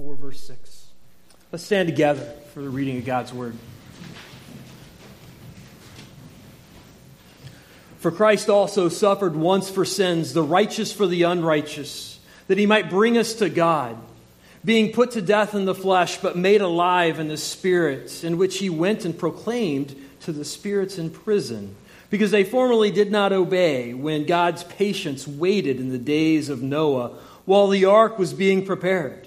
4, verse 6. Let's stand together for the reading of God's word. For Christ also suffered once for sins, the righteous for the unrighteous, that he might bring us to God, being put to death in the flesh, but made alive in the Spirit, in which he went and proclaimed to the spirits in prison, because they formerly did not obey when God's patience waited in the days of Noah while the ark was being prepared,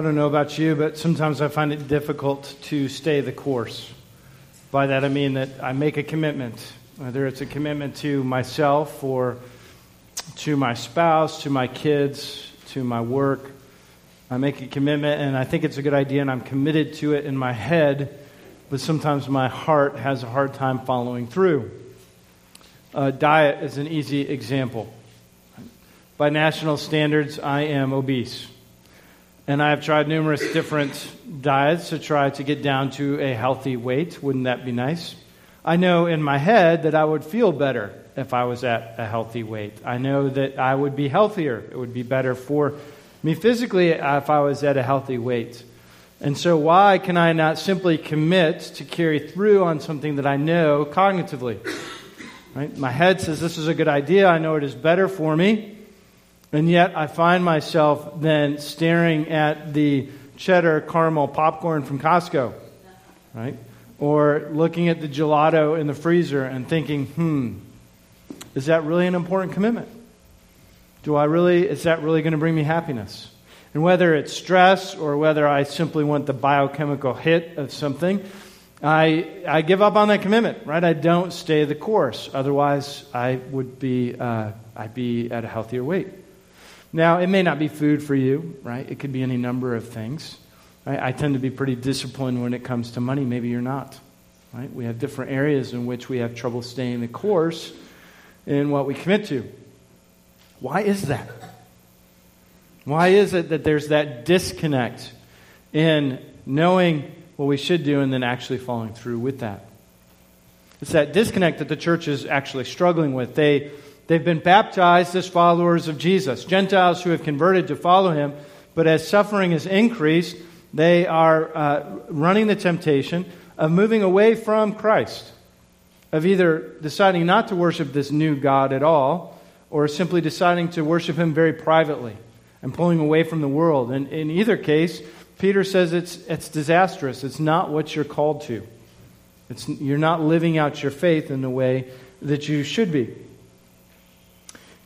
I don't know about you, but sometimes I find it difficult to stay the course. By that I mean that I make a commitment, whether it's a commitment to myself or to my spouse, to my kids, to my work. I make a commitment and I think it's a good idea and I'm committed to it in my head, but sometimes my heart has a hard time following through. Uh, diet is an easy example. By national standards, I am obese. And I have tried numerous different diets to try to get down to a healthy weight. Wouldn't that be nice? I know in my head that I would feel better if I was at a healthy weight. I know that I would be healthier. It would be better for me physically if I was at a healthy weight. And so, why can I not simply commit to carry through on something that I know cognitively? Right? My head says this is a good idea. I know it is better for me. And yet I find myself then staring at the cheddar caramel popcorn from Costco, right? Or looking at the gelato in the freezer and thinking, hmm, is that really an important commitment? Do I really, is that really going to bring me happiness? And whether it's stress or whether I simply want the biochemical hit of something, I, I give up on that commitment, right? I don't stay the course. Otherwise, I would be, uh, I'd be at a healthier weight. Now, it may not be food for you, right? It could be any number of things. Right? I tend to be pretty disciplined when it comes to money. Maybe you're not. Right? We have different areas in which we have trouble staying the course in what we commit to. Why is that? Why is it that there's that disconnect in knowing what we should do and then actually following through with that? It's that disconnect that the church is actually struggling with. They They've been baptized as followers of Jesus, Gentiles who have converted to follow him, but as suffering has increased, they are uh, running the temptation of moving away from Christ, of either deciding not to worship this new God at all, or simply deciding to worship him very privately and pulling away from the world. And in either case, Peter says it's, it's disastrous. It's not what you're called to. It's, you're not living out your faith in the way that you should be.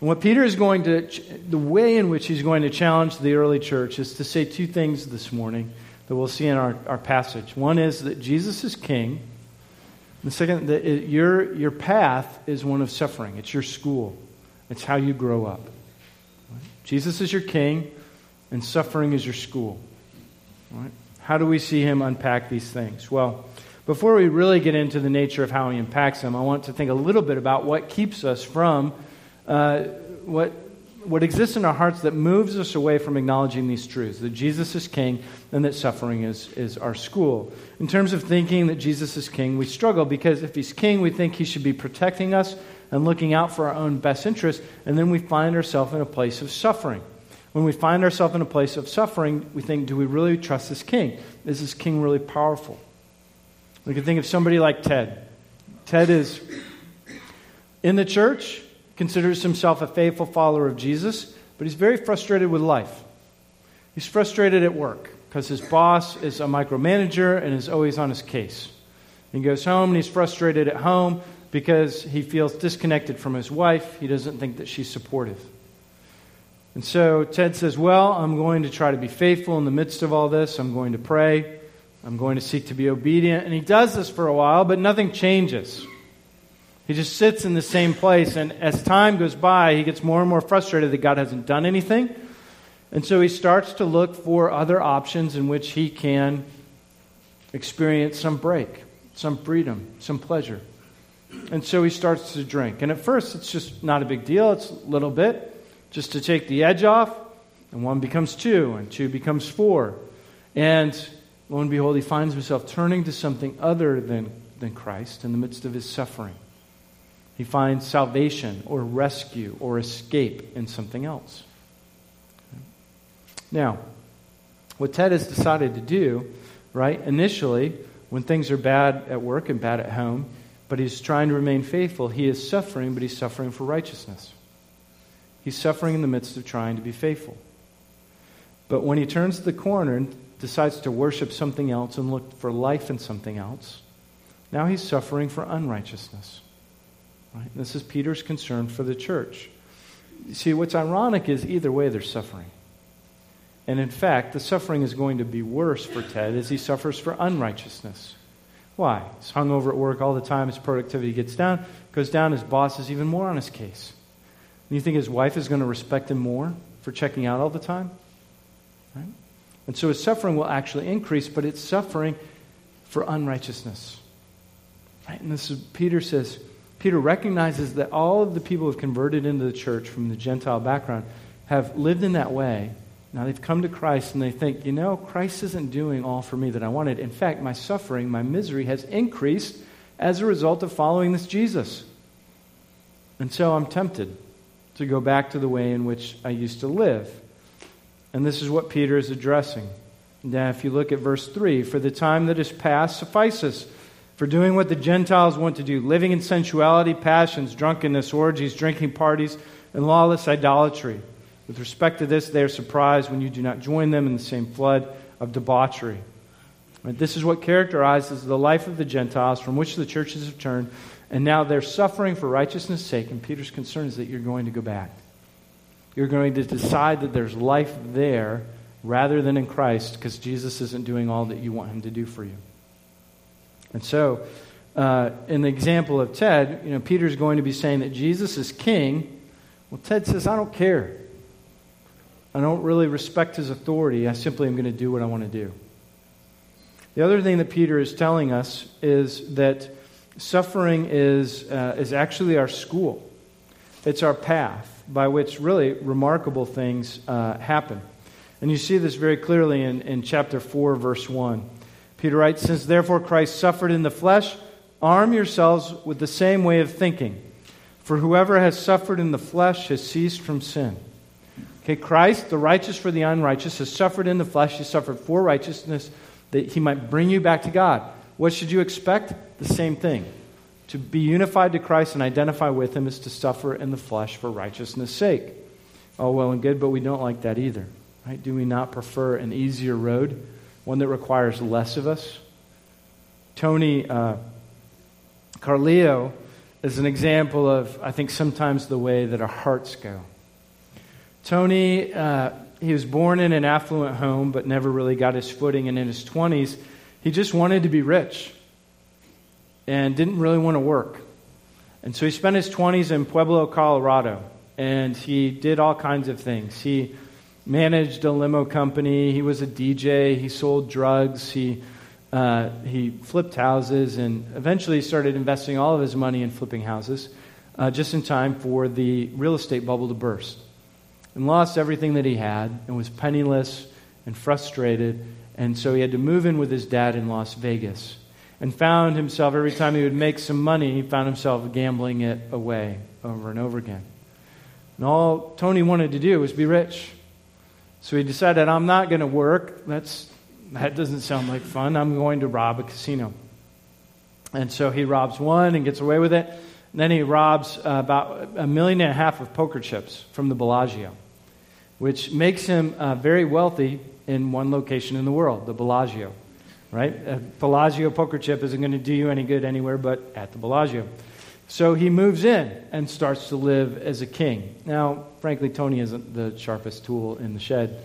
And what Peter is going to, the way in which he's going to challenge the early church is to say two things this morning that we'll see in our, our passage. One is that Jesus is king. The second, that it, your, your path is one of suffering. It's your school, it's how you grow up. Jesus is your king, and suffering is your school. Right? How do we see him unpack these things? Well, before we really get into the nature of how he unpacks them, I want to think a little bit about what keeps us from uh, what what exists in our hearts that moves us away from acknowledging these truths that Jesus is king and that suffering is, is our school. In terms of thinking that Jesus is king, we struggle because if he's king, we think he should be protecting us and looking out for our own best interest, and then we find ourselves in a place of suffering. When we find ourselves in a place of suffering, we think, do we really trust this king? Is this king really powerful? We can think of somebody like Ted. Ted is in the church, considers himself a faithful follower of Jesus, but he's very frustrated with life. He's frustrated at work because his boss is a micromanager and is always on his case. He goes home and he's frustrated at home because he feels disconnected from his wife. He doesn't think that she's supportive. And so Ted says, Well, I'm going to try to be faithful in the midst of all this. I'm going to pray. I'm going to seek to be obedient. And he does this for a while, but nothing changes. He just sits in the same place. And as time goes by, he gets more and more frustrated that God hasn't done anything. And so he starts to look for other options in which he can experience some break, some freedom, some pleasure. And so he starts to drink. And at first, it's just not a big deal. It's a little bit just to take the edge off. And one becomes two, and two becomes four. And lo and behold, he finds himself turning to something other than, than Christ in the midst of his suffering. He finds salvation or rescue or escape in something else. Now, what Ted has decided to do, right, initially, when things are bad at work and bad at home, but he's trying to remain faithful, he is suffering, but he's suffering for righteousness. He's suffering in the midst of trying to be faithful. But when he turns the corner and decides to worship something else and look for life in something else, now he's suffering for unrighteousness. Right? This is Peter's concern for the church. You see, what's ironic is either way they're suffering. And in fact, the suffering is going to be worse for Ted as he suffers for unrighteousness. Why? He's hung over at work all the time, his productivity gets down, goes down, his boss is even more on his case. And you think his wife is going to respect him more for checking out all the time? Right? And so his suffering will actually increase, but it's suffering for unrighteousness. Right? And this is Peter says, Peter recognizes that all of the people who have converted into the church from the Gentile background have lived in that way. Now they've come to Christ and they think, you know, Christ isn't doing all for me that I wanted. In fact, my suffering, my misery has increased as a result of following this Jesus. And so I'm tempted to go back to the way in which I used to live. And this is what Peter is addressing. Now, if you look at verse 3, for the time that is past suffices for doing what the Gentiles want to do, living in sensuality, passions, drunkenness, orgies, drinking parties, and lawless idolatry. With respect to this, they are surprised when you do not join them in the same flood of debauchery. This is what characterizes the life of the Gentiles from which the churches have turned, and now they're suffering for righteousness' sake. And Peter's concern is that you're going to go back. You're going to decide that there's life there rather than in Christ because Jesus isn't doing all that you want him to do for you. And so, uh, in the example of Ted, you know, Peter's going to be saying that Jesus is king. Well, Ted says, I don't care. I don't really respect his authority. I simply am going to do what I want to do. The other thing that Peter is telling us is that suffering is, uh, is actually our school, it's our path by which really remarkable things uh, happen. And you see this very clearly in, in chapter 4, verse 1. Peter writes, Since therefore Christ suffered in the flesh, arm yourselves with the same way of thinking. For whoever has suffered in the flesh has ceased from sin. Okay, Christ, the righteous for the unrighteous, has suffered in the flesh. He suffered for righteousness that he might bring you back to God. What should you expect? The same thing. To be unified to Christ and identify with him is to suffer in the flesh for righteousness' sake. Oh, well and good, but we don't like that either. Right? Do we not prefer an easier road? One that requires less of us. Tony uh, Carleo is an example of, I think, sometimes the way that our hearts go. Tony, uh, he was born in an affluent home, but never really got his footing. And in his 20s, he just wanted to be rich and didn't really want to work. And so he spent his 20s in Pueblo, Colorado, and he did all kinds of things. He managed a limo company. He was a DJ. He sold drugs. He, uh, he flipped houses and eventually started investing all of his money in flipping houses uh, just in time for the real estate bubble to burst. and lost everything that he had and was penniless and frustrated. And so he had to move in with his dad in Las Vegas and found himself, every time he would make some money, he found himself gambling it away over and over again. And all Tony wanted to do was be rich. So he decided, I'm not going to work. That's, that doesn't sound like fun. I'm going to rob a casino. And so he robs one and gets away with it. And then he robs about a million and a half of poker chips from the Bellagio, which makes him uh, very wealthy in one location in the world, the Bellagio. Right? A Bellagio poker chip isn't going to do you any good anywhere but at the Bellagio. So he moves in and starts to live as a king. Now, frankly, Tony isn't the sharpest tool in the shed.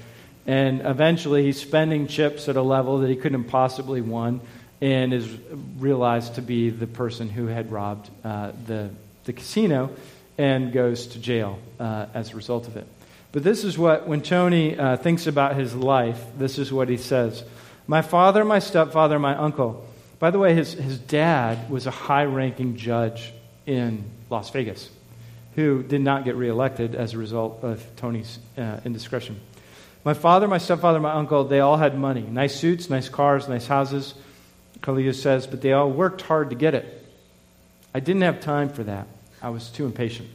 And eventually he's spending chips at a level that he couldn't possibly won and is realized to be the person who had robbed uh, the, the casino and goes to jail uh, as a result of it. But this is what, when Tony uh, thinks about his life, this is what he says My father, my stepfather, my uncle. By the way, his, his dad was a high ranking judge in Las Vegas who did not get reelected as a result of Tony's uh, indiscretion. My father, my stepfather, my uncle, they all had money nice suits, nice cars, nice houses. Carleo says, but they all worked hard to get it. I didn't have time for that. I was too impatient.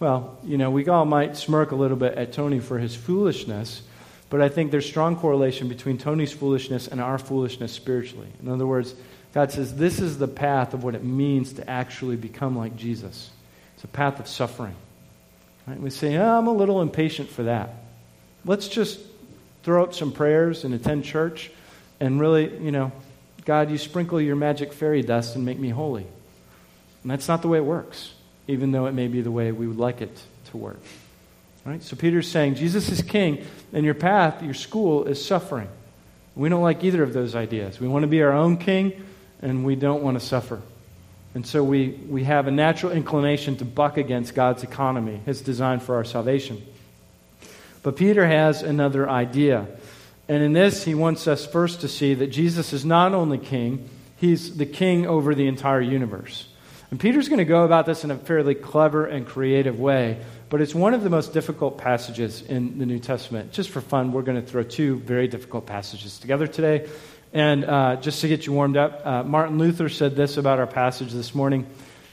Well, you know, we all might smirk a little bit at Tony for his foolishness, but I think there's strong correlation between Tony's foolishness and our foolishness spiritually. In other words, God says this is the path of what it means to actually become like Jesus. It's a path of suffering. Right? We say, oh, I'm a little impatient for that. Let's just throw up some prayers and attend church and really, you know, God, you sprinkle your magic fairy dust and make me holy. And that's not the way it works, even though it may be the way we would like it to work. Right? So Peter's saying Jesus is king, and your path, your school, is suffering. We don't like either of those ideas. We want to be our own king, and we don't want to suffer. And so we, we have a natural inclination to buck against God's economy, his design for our salvation. But Peter has another idea. And in this, he wants us first to see that Jesus is not only king, he's the king over the entire universe. And Peter's going to go about this in a fairly clever and creative way, but it's one of the most difficult passages in the New Testament. Just for fun, we're going to throw two very difficult passages together today. And uh, just to get you warmed up, uh, Martin Luther said this about our passage this morning.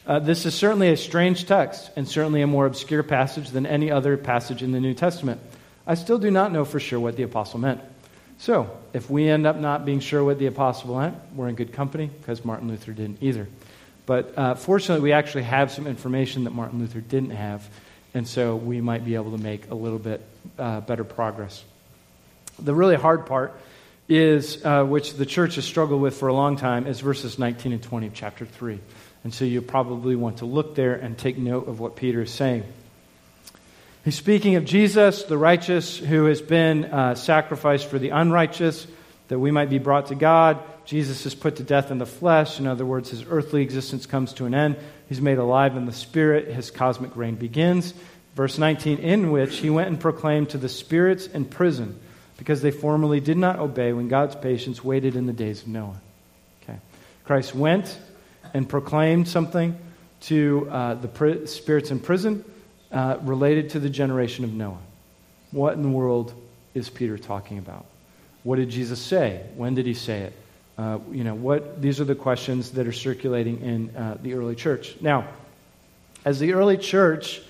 Uh, this is certainly a strange text and certainly a more obscure passage than any other passage in the New Testament. I still do not know for sure what the apostle meant. So, if we end up not being sure what the apostle meant, we're in good company because Martin Luther didn't either. But uh, fortunately, we actually have some information that Martin Luther didn't have, and so we might be able to make a little bit uh, better progress. The really hard part is, uh, which the church has struggled with for a long time, is verses 19 and 20 of chapter 3. And so you probably want to look there and take note of what Peter is saying. He's speaking of Jesus, the righteous, who has been uh, sacrificed for the unrighteous, that we might be brought to God. Jesus is put to death in the flesh. In other words, his earthly existence comes to an end. He's made alive in the spirit. His cosmic reign begins. Verse 19, in which he went and proclaimed to the spirits in prison, because they formerly did not obey when God's patience waited in the days of Noah. Okay. Christ went and proclaimed something to uh, the pri- spirits in prison uh, related to the generation of Noah. What in the world is Peter talking about? What did Jesus say? When did he say it? Uh, you know, what, these are the questions that are circulating in uh, the early church. Now, as the early church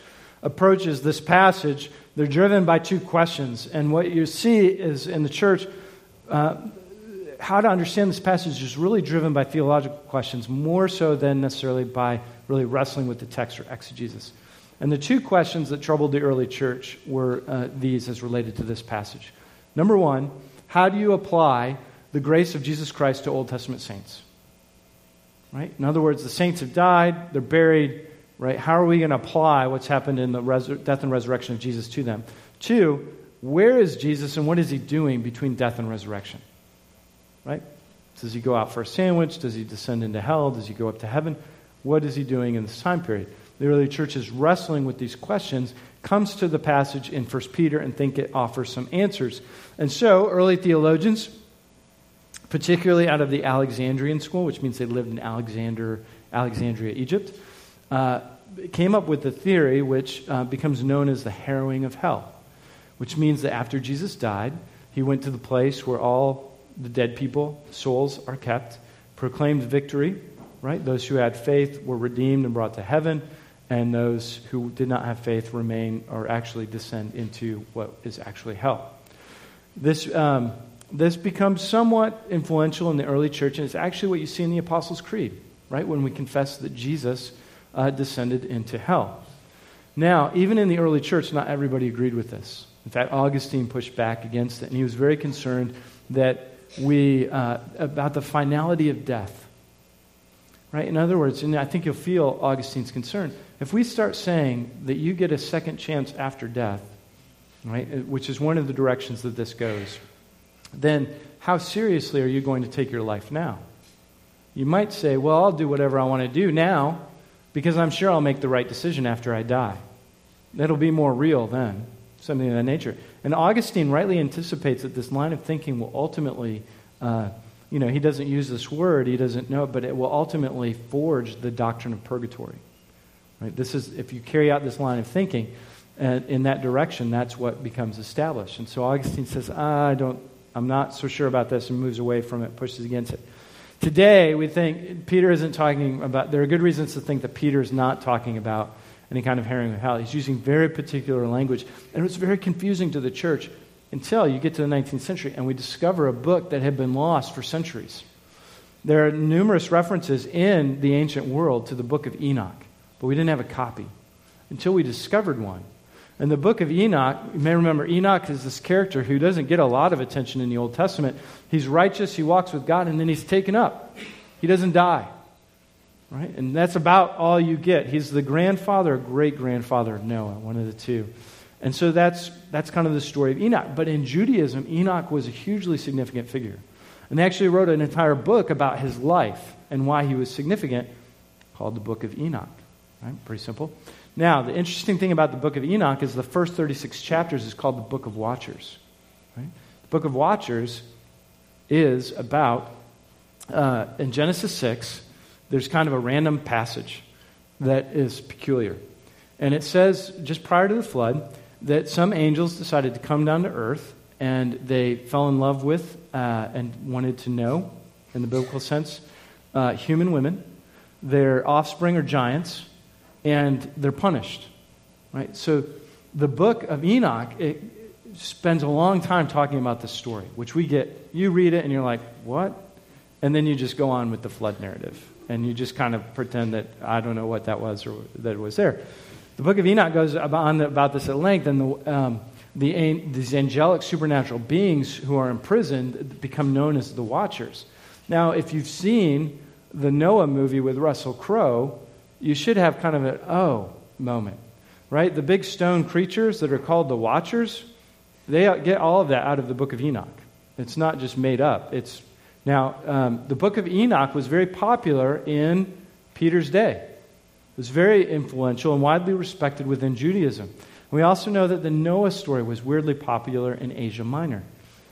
approaches this passage, they're driven by two questions. And what you see is in the church, uh, how to understand this passage is really driven by theological questions more so than necessarily by really wrestling with the text or exegesis. And the two questions that troubled the early church were uh, these as related to this passage. Number one, how do you apply the grace of Jesus Christ to Old Testament saints? Right? In other words, the saints have died, they're buried, right? How are we going to apply what's happened in the death and resurrection of Jesus to them? Two, where is Jesus and what is he doing between death and resurrection? Right? Does he go out for a sandwich? Does he descend into hell? Does he go up to heaven? What is he doing in this time period? the early church is wrestling with these questions, comes to the passage in 1 Peter and think it offers some answers. And so, early theologians, particularly out of the Alexandrian school, which means they lived in Alexander, Alexandria, Egypt, uh, came up with the theory which uh, becomes known as the harrowing of hell, which means that after Jesus died, he went to the place where all the dead people, souls, are kept, proclaimed victory, right? Those who had faith were redeemed and brought to heaven, and those who did not have faith remain or actually descend into what is actually hell. This, um, this becomes somewhat influential in the early church, and it's actually what you see in the Apostles' Creed, right? When we confess that Jesus uh, descended into hell. Now, even in the early church, not everybody agreed with this. In fact, Augustine pushed back against it, and he was very concerned that we, uh, about the finality of death. Right? In other words, and I think you'll feel Augustine's concern. If we start saying that you get a second chance after death, right, uh, which is one of the directions that this goes, then how seriously are you going to take your life now? You might say, well, I'll do whatever I want to do now because I'm sure I'll make the right decision after I die. That'll be more real then, something of that nature. And Augustine rightly anticipates that this line of thinking will ultimately, uh, you know, he doesn't use this word, he doesn't know it, but it will ultimately forge the doctrine of purgatory. Right? This is, if you carry out this line of thinking uh, in that direction, that's what becomes established. And so Augustine says, ah, I don't, I'm not so sure about this, and moves away from it, pushes against it. Today, we think Peter isn't talking about, there are good reasons to think that Peter is not talking about any kind of harrowing of hell. He's using very particular language. And it was very confusing to the church until you get to the 19th century and we discover a book that had been lost for centuries. There are numerous references in the ancient world to the book of Enoch, but we didn't have a copy until we discovered one. In the book of Enoch, you may remember Enoch is this character who doesn't get a lot of attention in the Old Testament. He's righteous, he walks with God, and then he's taken up. He doesn't die. Right? And that's about all you get. He's the grandfather or great grandfather of Noah, one of the two. And so that's, that's kind of the story of Enoch. But in Judaism, Enoch was a hugely significant figure. And they actually wrote an entire book about his life and why he was significant called the Book of Enoch. Right? Pretty simple. Now, the interesting thing about the book of Enoch is the first 36 chapters is called the Book of Watchers. Right? The Book of Watchers is about, uh, in Genesis 6, there's kind of a random passage that is peculiar. And it says, just prior to the flood, that some angels decided to come down to earth and they fell in love with uh, and wanted to know, in the biblical sense, uh, human women. Their offspring are giants and they're punished. Right? So the book of Enoch it spends a long time talking about this story, which we get. You read it and you're like, what? And then you just go on with the flood narrative. And you just kind of pretend that I don't know what that was or that it was there. The book of Enoch goes on about this at length, and the, um, the, these angelic supernatural beings who are imprisoned become known as the Watchers. Now, if you've seen the Noah movie with Russell Crowe, you should have kind of an oh moment, right? The big stone creatures that are called the Watchers, they get all of that out of the book of Enoch. It's not just made up. It's now um, the book of Enoch was very popular in Peter's day. It was very influential and widely respected within Judaism. We also know that the Noah story was weirdly popular in Asia Minor.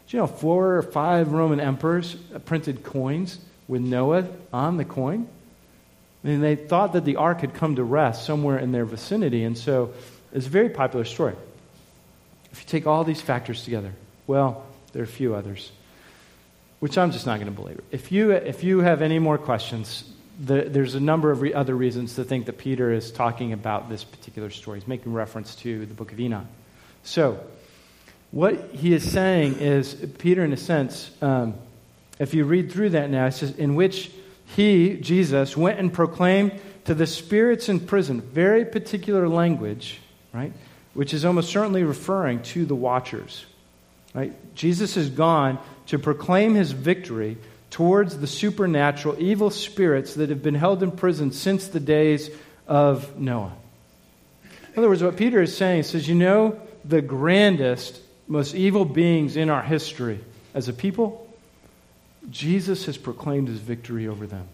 Do you know four or five Roman emperors printed coins with Noah on the coin? And they thought that the ark had come to rest somewhere in their vicinity, and so it's a very popular story. If you take all these factors together, well, there are a few others, which I'm just not going to believe. If you, if you have any more questions, the, there's a number of re- other reasons to think that Peter is talking about this particular story. He's making reference to the book of Enoch. So, what he is saying is, Peter, in a sense, um, if you read through that now, it says, in which he, Jesus, went and proclaimed to the spirits in prison, very particular language, right? Which is almost certainly referring to the watchers, right? Jesus has gone to proclaim his victory towards the supernatural evil spirits that have been held in prison since the days of Noah. In other words, what Peter is saying says, you know, the grandest, most evil beings in our history as a people Jesus has proclaimed his victory over them.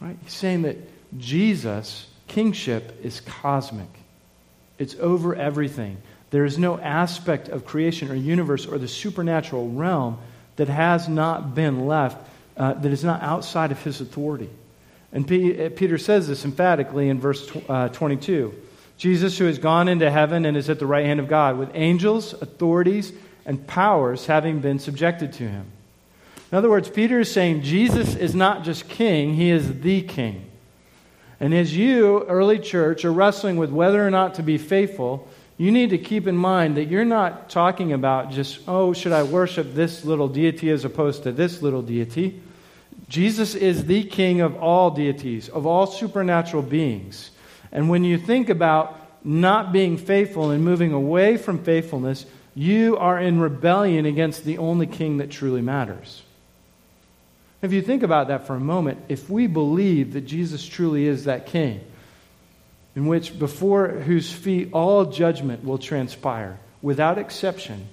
Right? He's saying that Jesus' kingship is cosmic, it's over everything. There is no aspect of creation or universe or the supernatural realm that has not been left, uh, that is not outside of his authority. And P- Peter says this emphatically in verse uh, 22. Jesus, who has gone into heaven and is at the right hand of God, with angels, authorities, and powers having been subjected to him. In other words, Peter is saying Jesus is not just king, he is the king. And as you, early church, are wrestling with whether or not to be faithful, you need to keep in mind that you're not talking about just, oh, should I worship this little deity as opposed to this little deity? Jesus is the king of all deities, of all supernatural beings. And when you think about not being faithful and moving away from faithfulness, you are in rebellion against the only king that truly matters. If you think about that for a moment, if we believe that Jesus truly is that king, in which before whose feet all judgment will transpire, without exception,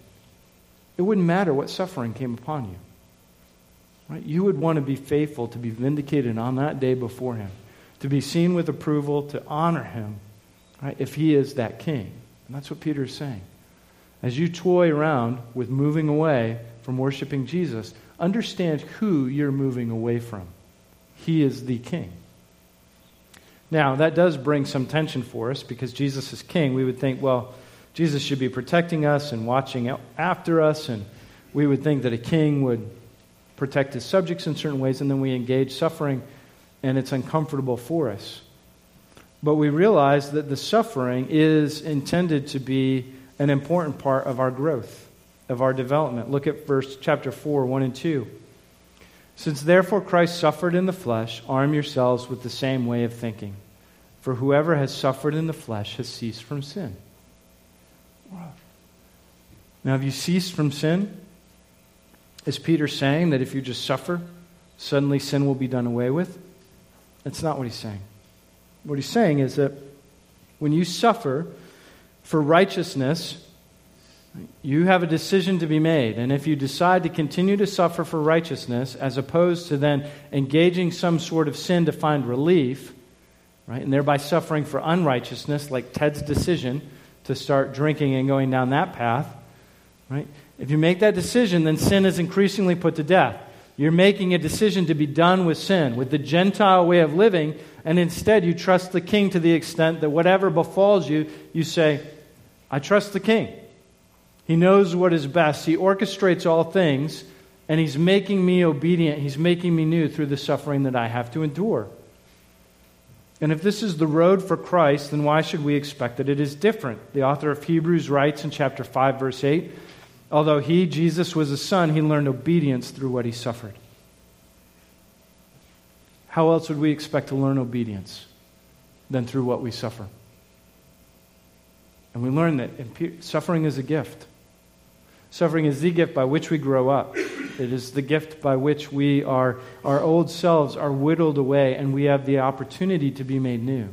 it wouldn't matter what suffering came upon you. Right? You would want to be faithful to be vindicated on that day before him, to be seen with approval, to honor him, right? if he is that king. And that's what Peter is saying. As you toy around with moving away from worshiping Jesus, understand who you're moving away from. He is the king. Now, that does bring some tension for us because Jesus is king. We would think, well, Jesus should be protecting us and watching after us, and we would think that a king would protect his subjects in certain ways, and then we engage suffering, and it's uncomfortable for us. But we realize that the suffering is intended to be an important part of our growth of our development. Look at verse chapter 4, 1 and 2. Since therefore Christ suffered in the flesh, arm yourselves with the same way of thinking. For whoever has suffered in the flesh has ceased from sin. Now, have you ceased from sin? Is Peter saying that if you just suffer, suddenly sin will be done away with? That's not what he's saying. What he's saying is that when you suffer for righteousness, you have a decision to be made. And if you decide to continue to suffer for righteousness, as opposed to then engaging some sort of sin to find relief, right, and thereby suffering for unrighteousness, like Ted's decision to start drinking and going down that path, right? If you make that decision, then sin is increasingly put to death. You're making a decision to be done with sin, with the Gentile way of living, and instead you trust the king to the extent that whatever befalls you, you say, I trust the king. He knows what is best. He orchestrates all things, and He's making me obedient. He's making me new through the suffering that I have to endure. And if this is the road for Christ, then why should we expect that it is different? The author of Hebrews writes in chapter 5, verse 8 Although he, Jesus, was a son, he learned obedience through what he suffered. How else would we expect to learn obedience than through what we suffer? And we learn that suffering is a gift. Suffering is the gift by which we grow up. It is the gift by which we are, our old selves are whittled away and we have the opportunity to be made new,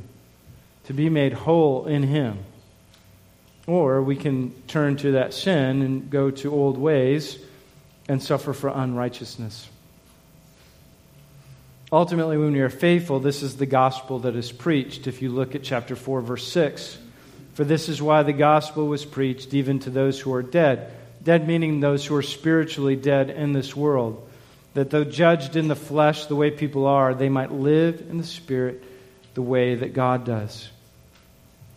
to be made whole in Him. Or we can turn to that sin and go to old ways and suffer for unrighteousness. Ultimately, when we are faithful, this is the gospel that is preached. If you look at chapter 4, verse 6, for this is why the gospel was preached even to those who are dead Dead meaning those who are spiritually dead in this world. That though judged in the flesh the way people are, they might live in the spirit the way that God does.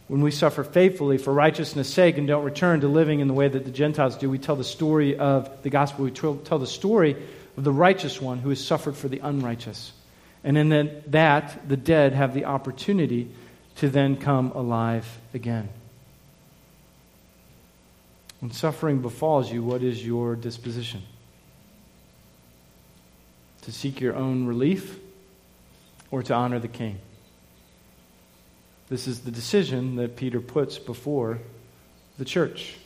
When we suffer faithfully for righteousness' sake and don't return to living in the way that the Gentiles do, we tell the story of the gospel. We tell the story of the righteous one who has suffered for the unrighteous. And in that, the dead have the opportunity to then come alive again. When suffering befalls you, what is your disposition? To seek your own relief or to honor the king? This is the decision that Peter puts before the church.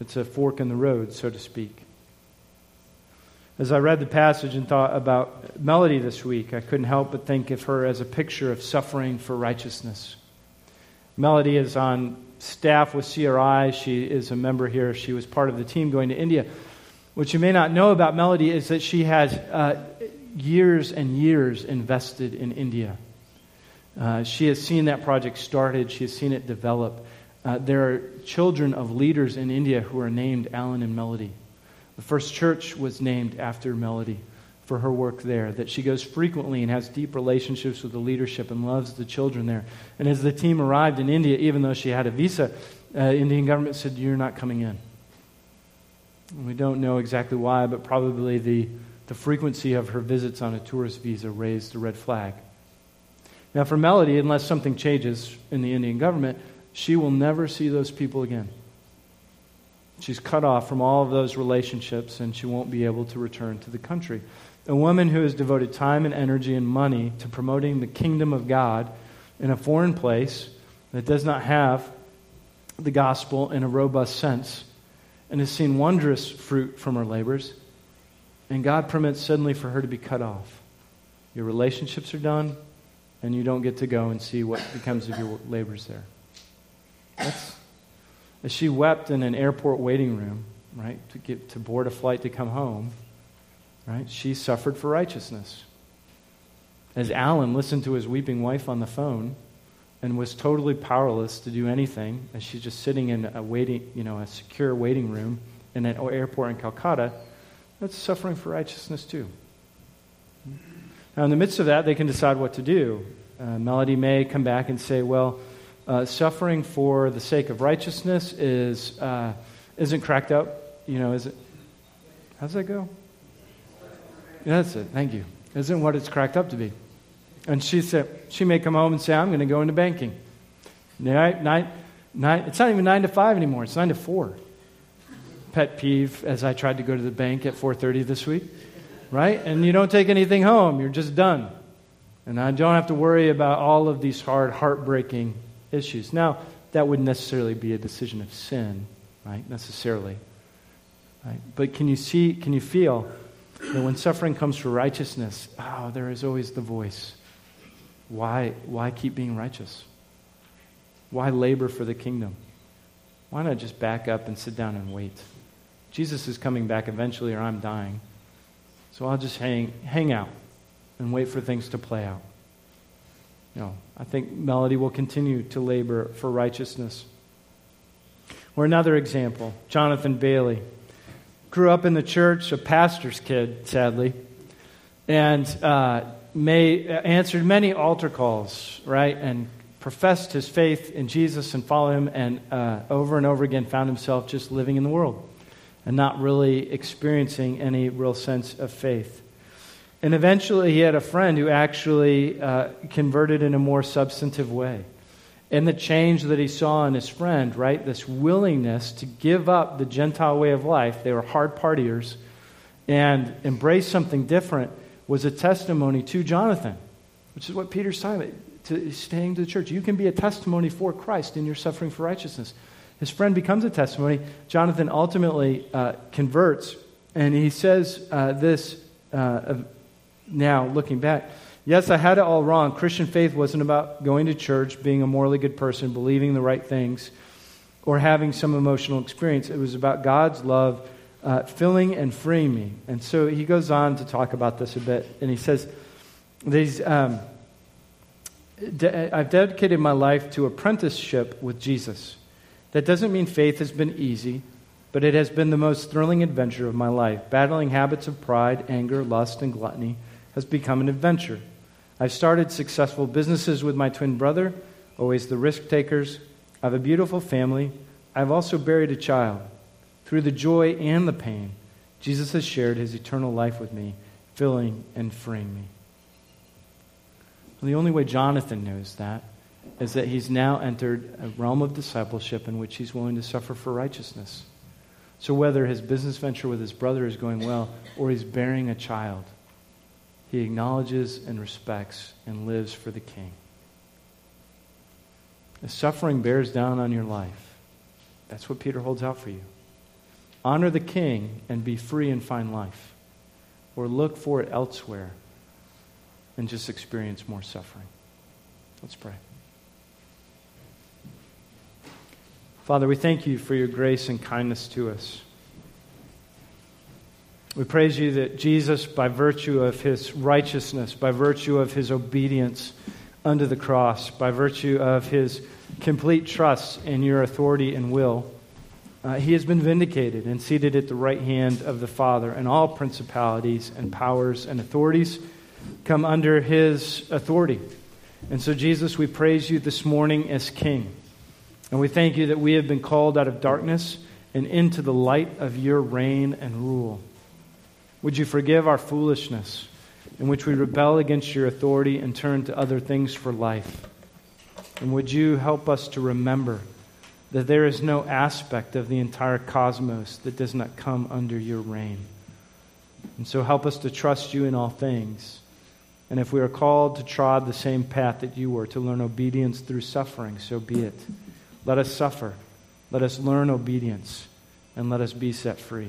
It's a fork in the road, so to speak. As I read the passage and thought about Melody this week, I couldn't help but think of her as a picture of suffering for righteousness. Melody is on staff with CRI. She is a member here. She was part of the team going to India. What you may not know about Melody is that she has uh, years and years invested in India. Uh, she has seen that project started, she has seen it develop. Uh, there are children of leaders in India who are named Alan and Melody. The first church was named after Melody. For her work there, that she goes frequently and has deep relationships with the leadership and loves the children there. And as the team arrived in India, even though she had a visa, uh, Indian government said, You're not coming in. And we don't know exactly why, but probably the, the frequency of her visits on a tourist visa raised a red flag. Now, for Melody, unless something changes in the Indian government, she will never see those people again. She's cut off from all of those relationships and she won't be able to return to the country. A woman who has devoted time and energy and money to promoting the kingdom of God in a foreign place that does not have the gospel in a robust sense and has seen wondrous fruit from her labors, and God permits suddenly for her to be cut off. Your relationships are done, and you don't get to go and see what becomes of your labors there. That's, as she wept in an airport waiting room, right, to get to board a flight to come home, right, she suffered for righteousness. As Alan listened to his weeping wife on the phone and was totally powerless to do anything, as she's just sitting in a waiting, you know, a secure waiting room in an airport in Calcutta, that's suffering for righteousness too. Now, in the midst of that, they can decide what to do. Uh, Melody may come back and say, well, uh, suffering for the sake of righteousness is, uh, isn't cracked up. You know, is it? How's that go? That's it. Thank you. Isn't what it's cracked up to be. And she said, she may come home and say, I'm going to go into banking. Nine, nine, nine, it's not even 9 to 5 anymore. It's 9 to 4. Pet peeve as I tried to go to the bank at 4.30 this week right? And you don't take anything home, you're just done. And I don't have to worry about all of these hard, heartbreaking issues. Now, that wouldn't necessarily be a decision of sin, right? Necessarily. Right? But can you see, can you feel that when suffering comes for righteousness, oh, there is always the voice. Why, why keep being righteous? Why labor for the kingdom? Why not just back up and sit down and wait? Jesus is coming back eventually, or I'm dying. So I'll just hang, hang out and wait for things to play out. No, I think Melody will continue to labor for righteousness. Or another example, Jonathan Bailey. Grew up in the church, a pastor's kid, sadly, and uh, may, answered many altar calls, right? And professed his faith in Jesus and followed him, and uh, over and over again found himself just living in the world and not really experiencing any real sense of faith. And eventually, he had a friend who actually uh, converted in a more substantive way. And the change that he saw in his friend, right, this willingness to give up the Gentile way of life, they were hard partiers, and embrace something different, was a testimony to Jonathan, which is what Peter's talking about, to staying to the church. You can be a testimony for Christ in your suffering for righteousness. His friend becomes a testimony. Jonathan ultimately uh, converts, and he says uh, this uh, now, looking back. Yes, I had it all wrong. Christian faith wasn't about going to church, being a morally good person, believing the right things, or having some emotional experience. It was about God's love uh, filling and freeing me. And so he goes on to talk about this a bit, and he says, these, um, de- I've dedicated my life to apprenticeship with Jesus. That doesn't mean faith has been easy, but it has been the most thrilling adventure of my life. Battling habits of pride, anger, lust, and gluttony has become an adventure. I've started successful businesses with my twin brother, always the risk takers. I have a beautiful family. I've also buried a child. Through the joy and the pain, Jesus has shared his eternal life with me, filling and freeing me. the only way Jonathan knows that is that he's now entered a realm of discipleship in which he's willing to suffer for righteousness. So, whether his business venture with his brother is going well or he's bearing a child, he acknowledges and respects and lives for the king. If suffering bears down on your life, that's what Peter holds out for you. Honor the king and be free and find life, or look for it elsewhere and just experience more suffering. Let's pray. Father, we thank you for your grace and kindness to us. We praise you that Jesus, by virtue of his righteousness, by virtue of his obedience under the cross, by virtue of his complete trust in your authority and will, uh, he has been vindicated and seated at the right hand of the Father, and all principalities and powers and authorities come under his authority. And so, Jesus, we praise you this morning as King. And we thank you that we have been called out of darkness and into the light of your reign and rule. Would you forgive our foolishness in which we rebel against your authority and turn to other things for life? And would you help us to remember that there is no aspect of the entire cosmos that does not come under your reign? And so help us to trust you in all things. And if we are called to trod the same path that you were, to learn obedience through suffering, so be it. Let us suffer. Let us learn obedience. And let us be set free.